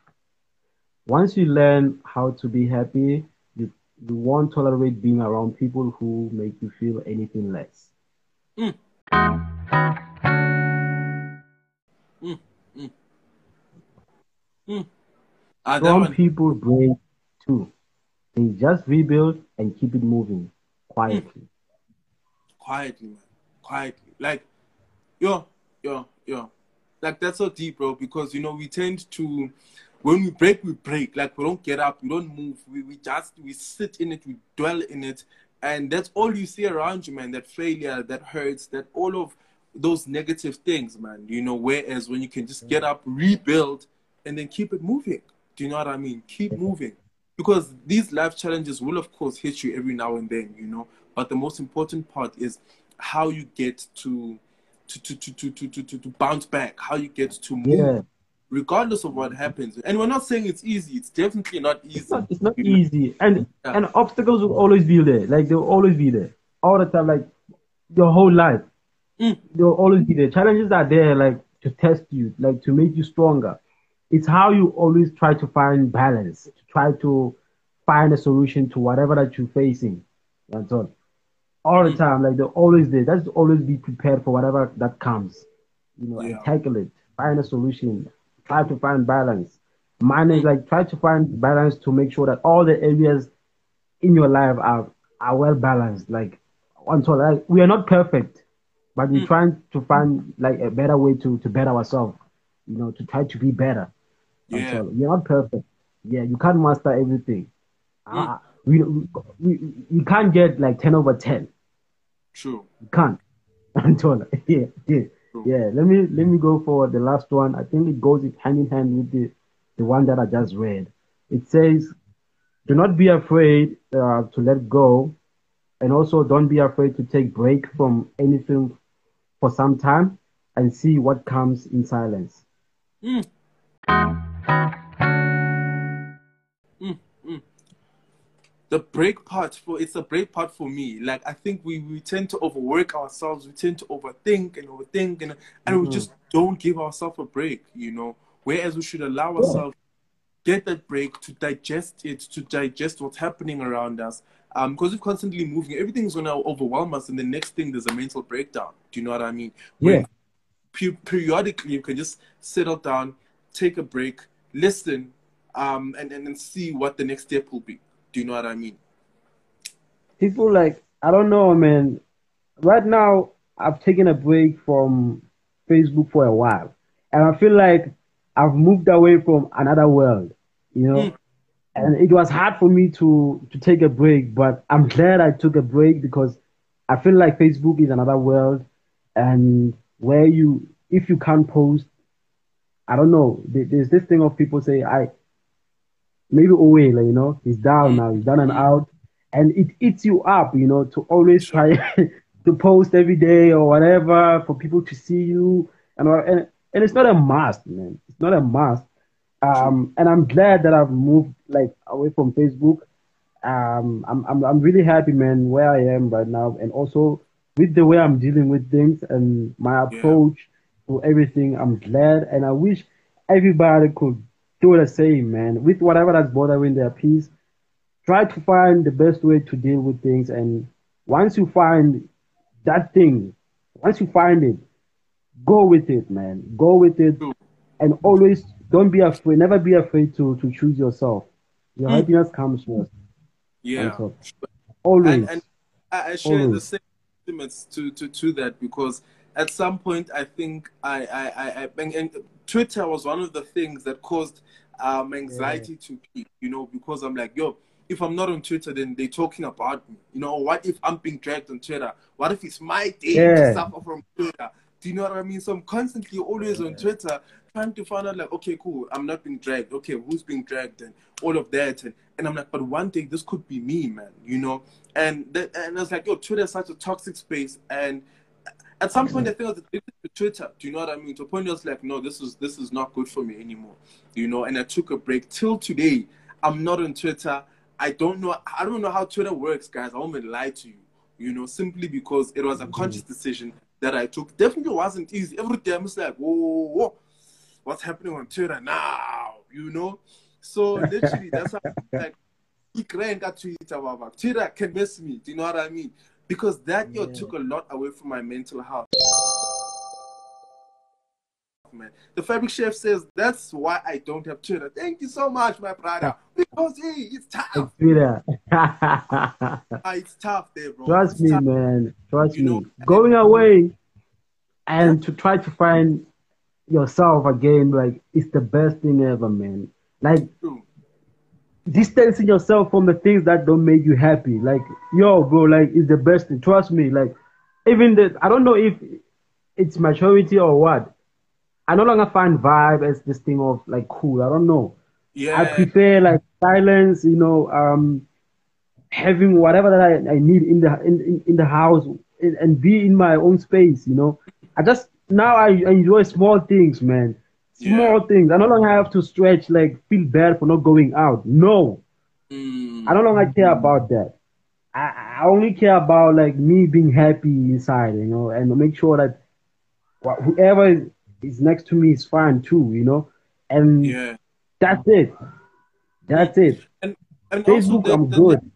once you learn how to be happy, you, you won't tolerate being around people who make you feel anything less. Mm. Mm. Mm. Mm. Uh, Some one... people break too. They just rebuild and keep it moving quietly. Mm. Quietly, man. Quietly. Like, yo, yo, yeah. Like, that's so deep, bro, because, you know, we tend to, when we break, we break. Like, we don't get up, we don't move. We, we just, we sit in it, we dwell in it. And that's all you see around you, man. That failure, that hurts, that all of those negative things, man. You know, whereas when you can just get up, rebuild, and then keep it moving. Do you know what I mean? Keep moving. Because these life challenges will, of course, hit you every now and then, you know. But the most important part is how you get to to to to to to, to, to bounce back, how you get to move. Yeah. Regardless of what happens, and we're not saying it's easy. It's definitely not easy. It's not, it's not easy, and yeah. and obstacles will always be there. Like they'll always be there all the time. Like your whole life, mm. they'll always be there. Challenges are there, like to test you, like to make you stronger it's how you always try to find balance, to try to find a solution to whatever that you're facing. That's all. All the time, like they always did. That's always be prepared for whatever that comes. You know, Yeah. tackle it. Find a solution. Try to find balance. Manage like try to find balance to make sure that all the areas in your life are are well balanced. Like until like we are not perfect, but we're trying to find like a better way to to better ourselves. You know, to try to be better. Yeah. Until you're not perfect. Yeah, you can't master everything. Ah, we, we, we you can't get like ten over ten. True. You can't. Until yeah, yeah, True. yeah. Let me let me go for the last one. I think it goes hand in hand with the the one that I just read. It says, "Do not be afraid uh, to let go, and also don't be afraid to take break from anything for some time and see what comes in silence." The break part for it's a break part for me. Like I think we, we tend to overwork ourselves, we tend to overthink and overthink and and we just don't give ourselves a break, you know. Whereas we should allow ourselves get that break to digest it, to digest what's happening around us. Um, because we're constantly moving, everything's gonna overwhelm us, and the next thing there's a mental breakdown. Do you know what I mean? Yeah. When pe- periodically you can just settle down, take a break, listen, um, and, and and see what the next step will be. Do you know what I mean? people like I don't know, man. Right now, I've taken a break from Facebook for a while, and I feel like I've moved away from another world, you know. Mm. And it was hard for me to to take a break, but I'm glad I took a break because I feel like Facebook is another world, and where you if you can't post, I don't know. There's this thing of people say I maybe away, like, you know, he's down now, he's down and out, and it eats you up, you know, to always try to post every day or whatever for people to see you, and and and it's not a must, man. It's not a must. Um, and I'm glad that I've moved like away from Facebook. Um, I'm I'm I'm really happy, man, where I am right now, and also with the way I'm dealing with things and my approach to everything. I'm glad, and I wish everybody could do the same, man. With whatever that's bothering their peace, try to find the best way to deal with things. And once you find that thing, once you find it, go with it, man. Go with it, and always don't be afraid. Never be afraid to to choose yourself. Your Mm. happiness comes first. Yeah. Always. and, and I, share the same sentiments to, to, to that because at some point I think I, I, I, I and, and Twitter was one of the things that caused um, anxiety to me, you know, because I'm like, yo, if I'm not on Twitter, then they're talking about me. You know, what if I'm being dragged on Twitter? What if it's my day Yeah. to suffer from Twitter? Do you know what I mean? So I'm constantly always on Twitter trying to find out like, okay, cool, I'm not being dragged. Okay, who's being dragged and all of that. And, and I'm like, but one day this could be me, man, you know? And that, and I was like, yo, Twitter is such a toxic space. And at some point, I think I was addicted to Twitter. Do you know what I mean? To a point, I was like, no, this is this is not good for me anymore. You know, and I took a break. Till today, I'm not on Twitter. I don't know. I don't know how Twitter works, guys. I won't lie to you. You know, simply because it was a mm-hmm. conscious decision that I took. Definitely wasn't easy. Every day I'm just like, whoa, whoa, whoa, what's happening on Twitter now? You know. So literally, that's how like he crank at Twitter, baba. Twitter can miss me. Do you know what I mean? Because that yo Yeah. took a lot away from my mental health. Man, the fabric chef says that's why I don't have Twitter. Thank you so much, my brother. Because hey, it's tough. Twitter. Ah, It's tough there, bro. Trust It's me, tough. man. Trust You me. know, Going away and to try to find yourself again, like it's the best thing ever, man. Like True. Distancing yourself from the things that don't make you happy. Like, yo, bro, like it's the best thing. Trust me. Like, even the I don't know if it's maturity or what. I no longer find vibe as this thing of like cool. I don't know. Yeah. I prefer like silence, you know, um, having whatever that I, I need in the in, in, the house and, and be in my own space, you know. I just now I, I enjoy small things, man. Small things. I no longer have to stretch like feel bad for not going out. No, Mm, I no longer care about that. I, I only care about like me being happy inside, you know, and make sure that wh- whoever is- next to me is fine too, you know. And yeah. that's it. That's it. And and Facebook, also, I'm good.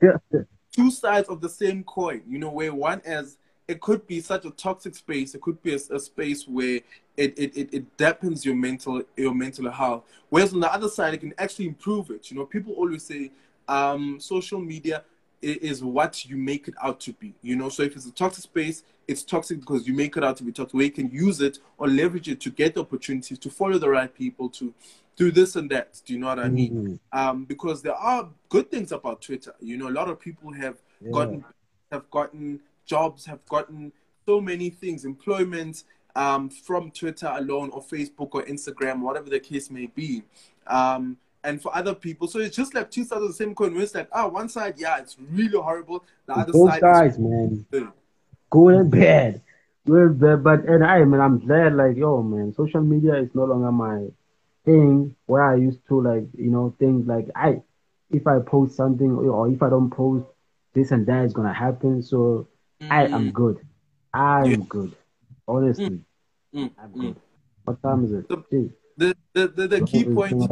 There two sides of the same coin, you know, where one is it could be such a toxic space. It could be a, a space where it, it, it, it dampens your mental your mental health. Whereas on the other side, it can actually improve it. You know, people always say um, social media is what you make it out to be. You know, so if it's a toxic space, it's toxic because you make it out to be toxic. Where you can use it or leverage it to get the opportunities to follow the right people to do this and that. Do you know what I mean? Mm-hmm. Um, because there are good things about Twitter. You know, a lot of people have yeah. gotten have gotten jobs, have gotten so many things, employment um, from Twitter alone or Facebook or Instagram, whatever the case may be. Um, and for other people, so it's just like two sides of the same coin. Where it's like, oh, one side, yeah, it's really horrible. The other Both side, sides, man, good and bad. Good, bad, but and I mean, I'm glad, like, yo, man, social media is no longer my thing where I used to like, you know, think like I, if I post something or if I don't post, this and that is gonna happen. So mm. I am mm. good. I am yeah. good. Honestly, mm. mm. I'm mm. good. What time is it? The, the, the, the, the key point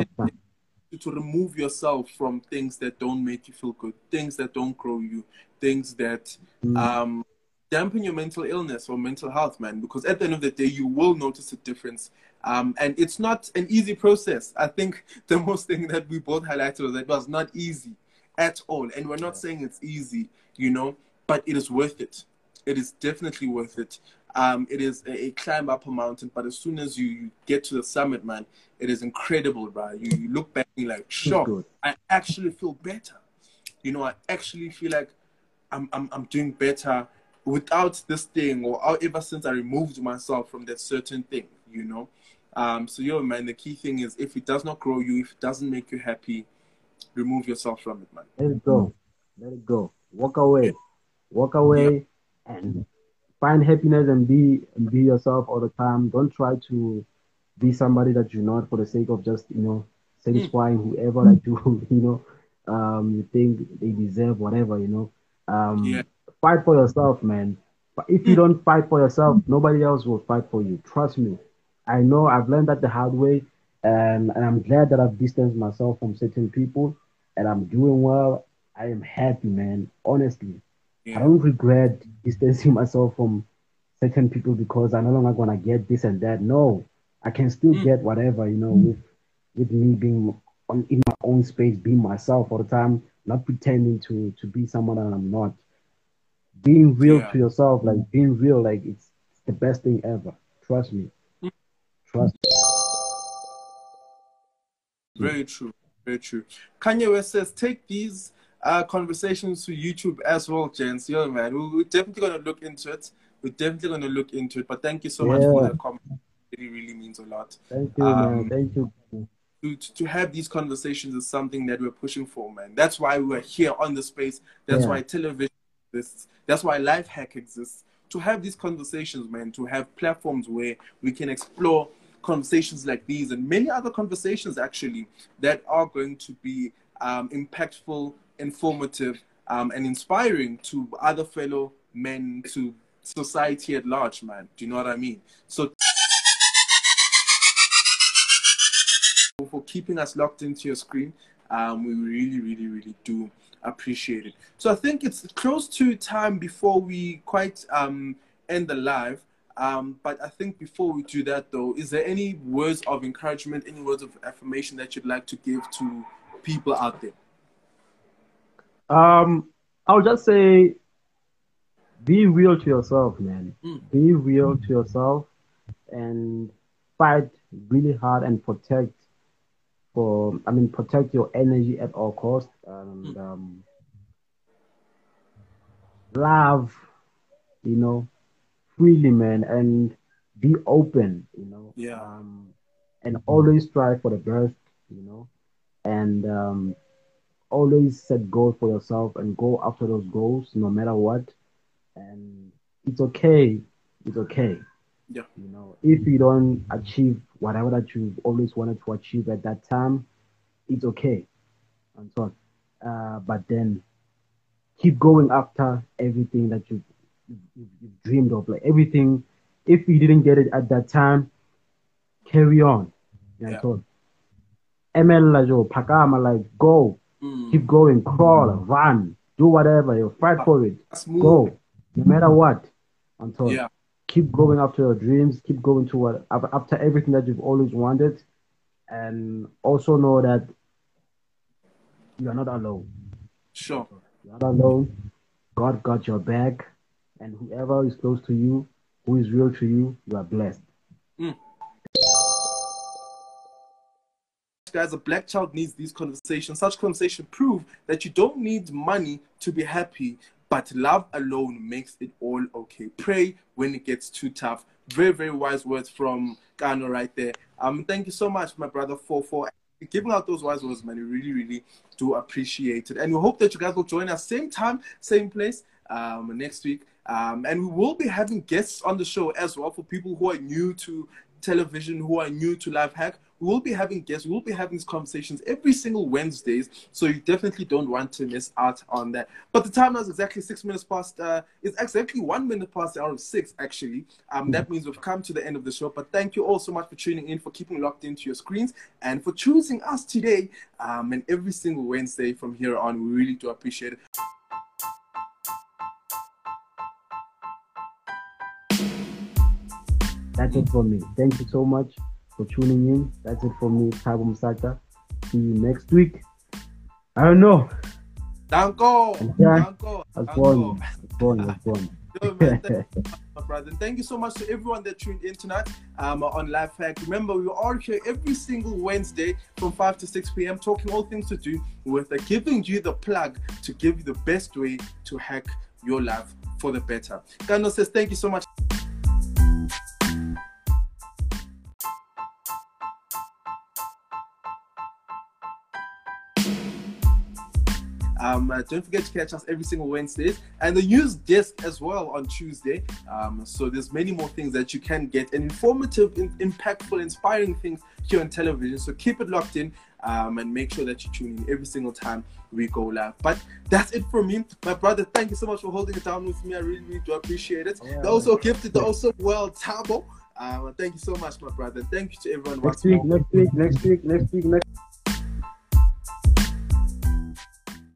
is to remove yourself from things that don't make you feel good, things that don't grow you, things that um, dampen your mental illness or mental health, man. Because at the end of the day, you will notice a difference. Um, and it's not an easy process. I think the most thing that we both highlighted was that it was not easy at all. And we're not saying it's easy, you know, but it is worth it. It is definitely worth it. Um, it is a, a, climb up a mountain, but as soon as you, you, get to the summit, man, it is incredible, right? You, you look back and you're like, sure, I actually feel better. You know, I actually feel like I'm, I'm, I'm doing better without this thing or ever since I removed myself from that certain thing, you know? Um, so, yo, man, the key thing is if it does not grow you, if it doesn't make you happy, remove yourself from it, man. Let it go. Let it go. Walk away. Walk away yeah. and find happiness and be and be yourself all the time. Don't try to be somebody that you're not for the sake of just, you know, satisfying mm. whoever that you, you know, um, you think they deserve whatever, you know. Um, yeah. fight for yourself, man. But if you mm. don't fight for yourself, nobody else will fight for you. Trust me. I know I've learned that the hard way, and, and I'm glad that I've distanced myself from certain people, and I'm doing well. I am happy, man. Honestly, yeah. I don't regret distancing myself from certain people because I'm no longer gonna get this and that. No, I can still mm. get whatever, you know, with with me being on, in my own space, being myself all the time, not pretending to to be someone that I'm not. Being real yeah. to yourself, like being real, like it's, it's the best thing ever. Trust me. Mm. Trust. Me. Very true. Very true. Kanye West says, take these uh, conversations to YouTube as well, gents. Yo, man, we, are definitely going to look into it. We're definitely going to look into it. But thank you so yeah. much for the comment. It really, really means a lot. Thank you, um, man. Thank you. To, to have these conversations is something that we're pushing for, man. That's why we're here on the space. That's yeah. why TellAVision exists. That's why Life Hack exists. To have these conversations, man. To have platforms where we can explore conversations like these and many other conversations actually that are going to be um, impactful, informative, um, and inspiring to other fellow men, to society at large, man. Do you know what I mean? So for keeping us locked into your screen, um, we really, really, really do appreciate it. So I think it's close to time before we quite um, end the live. Um, but I think before we do that, though, is there any words of encouragement, any words of affirmation that you'd like to give to people out there? Um, I'll just say, be real to yourself, man. Mm. Be real to yourself, and fight really hard and protect. For I mean, protect your energy at all costs, and mm. um, love, you know, freely, man, and be open, you know. Yeah. Um, and always strive for the best, you know, and um, always set goals for yourself and go after those goals no matter what. And it's okay. It's okay. Yeah. You know, if you don't achieve whatever that you always wanted to achieve at that time, it's okay. And so, uh, but then keep going after everything that you you've, you've dreamed of, like everything. If you didn't get it at that time, carry on. Yeah. ML Lajo, Pakama, like go, Mm. Keep going, crawl, run, do whatever, you fight for it. Go, no matter what. Until yeah. keep going after your dreams, keep going to what after everything that you've always wanted, and also know that you are not alone. Sure. You're not alone. God got your back, and whoever is close to you, who is real to you, you are blessed. Guys, a black child needs these conversations. Such conversations prove that you don't need money to be happy, but love alone makes it all okay. Pray when it gets too tough. Very, very wise words from Kano right there. Um, thank you so much, my brother, for for giving out those wise words, man. We really, really do appreciate it. And we hope that you guys will join us same time, same place um, next week. Um, and we will be having guests on the show as well for people who are new to TellAVision, who are new to Life Hack. We will be having guests. We will be having these conversations every single Wednesdays. So you definitely don't want to miss out on that. But the time is exactly six minutes past. Uh, it's exactly one minute past the hour of six, actually. Um, that means we've come to the end of the show. But thank you all so much for tuning in, for keeping locked into your screens, and for choosing us today um, and every single Wednesday from here on. We really do appreciate it. That's it for me. Thank you so much for tuning in. That's it for me, Thabo Mosaqa. See you next week. I don't know. Danko. Danko. I was born. I was born. I was born. my brother. And thank you so much to everyone that tuned in tonight um, on Life Hack. Remember, we are here every single Wednesday from 5 to 6 p.m. talking all things to do with uh, giving you the plug to give you the best way to hack your life for the better. Kano says, thank you so much. Um, uh, don't forget to catch us every single Wednesdays and the news desk as well on Tuesday. Um, so there's many more things that you can get and informative, in, impactful, inspiring things here on TellAVision. So keep it locked in um, and make sure that you tune in every single time we go live. But that's it for me, my brother. Thank you so much for holding it down with me. I really, really do appreciate it. Yeah. Also gifted, also well, Thabo. Uh, thank you so much, my brother. Thank you to everyone. Next week, next week, next week, next week, next